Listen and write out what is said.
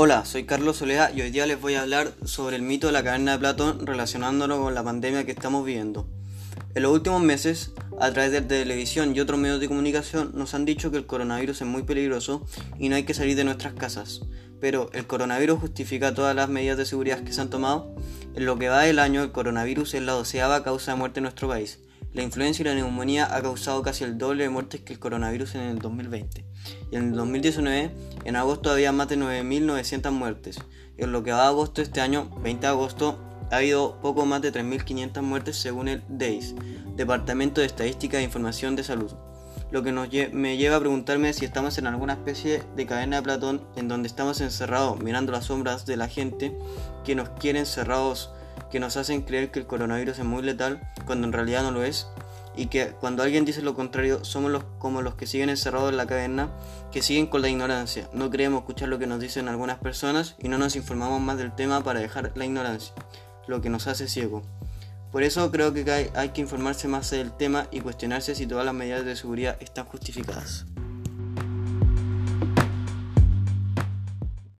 Hola, soy Carlos Soledad y hoy día les voy a hablar sobre el mito de la caverna de Platón relacionándolo con la pandemia que estamos viviendo. En los últimos meses, a través de televisión y otros medios de comunicación, nos han dicho que el coronavirus es muy peligroso y no hay que salir de nuestras casas. Pero, ¿el coronavirus justifica todas las medidas de seguridad que se han tomado? En lo que va del año, el coronavirus es la doceava causa de muerte en nuestro país. La influenza y la neumonía ha causado casi el doble de muertes que el coronavirus en el 2020. Y en el 2019, en agosto había más de 9.900 muertes. En lo que va a agosto de este año, 20 de agosto, ha habido poco más de 3.500 muertes según el DEIS, Departamento de Estadística e Información de Salud. Lo que me lleva a preguntarme si estamos en alguna especie de cadena de Platón en donde estamos encerrados mirando las sombras de la gente que nos quiere encerrados que nos hacen creer que el coronavirus es muy letal cuando en realidad no lo es y que cuando alguien dice lo contrario somos los, como los que siguen encerrados en la cadena, que siguen con la ignorancia. No queremos escuchar lo que nos dicen algunas personas y no nos informamos más del tema para dejar la ignorancia, lo que nos hace ciego. Por eso creo que hay que informarse más del tema y cuestionarse si todas las medidas de seguridad están justificadas.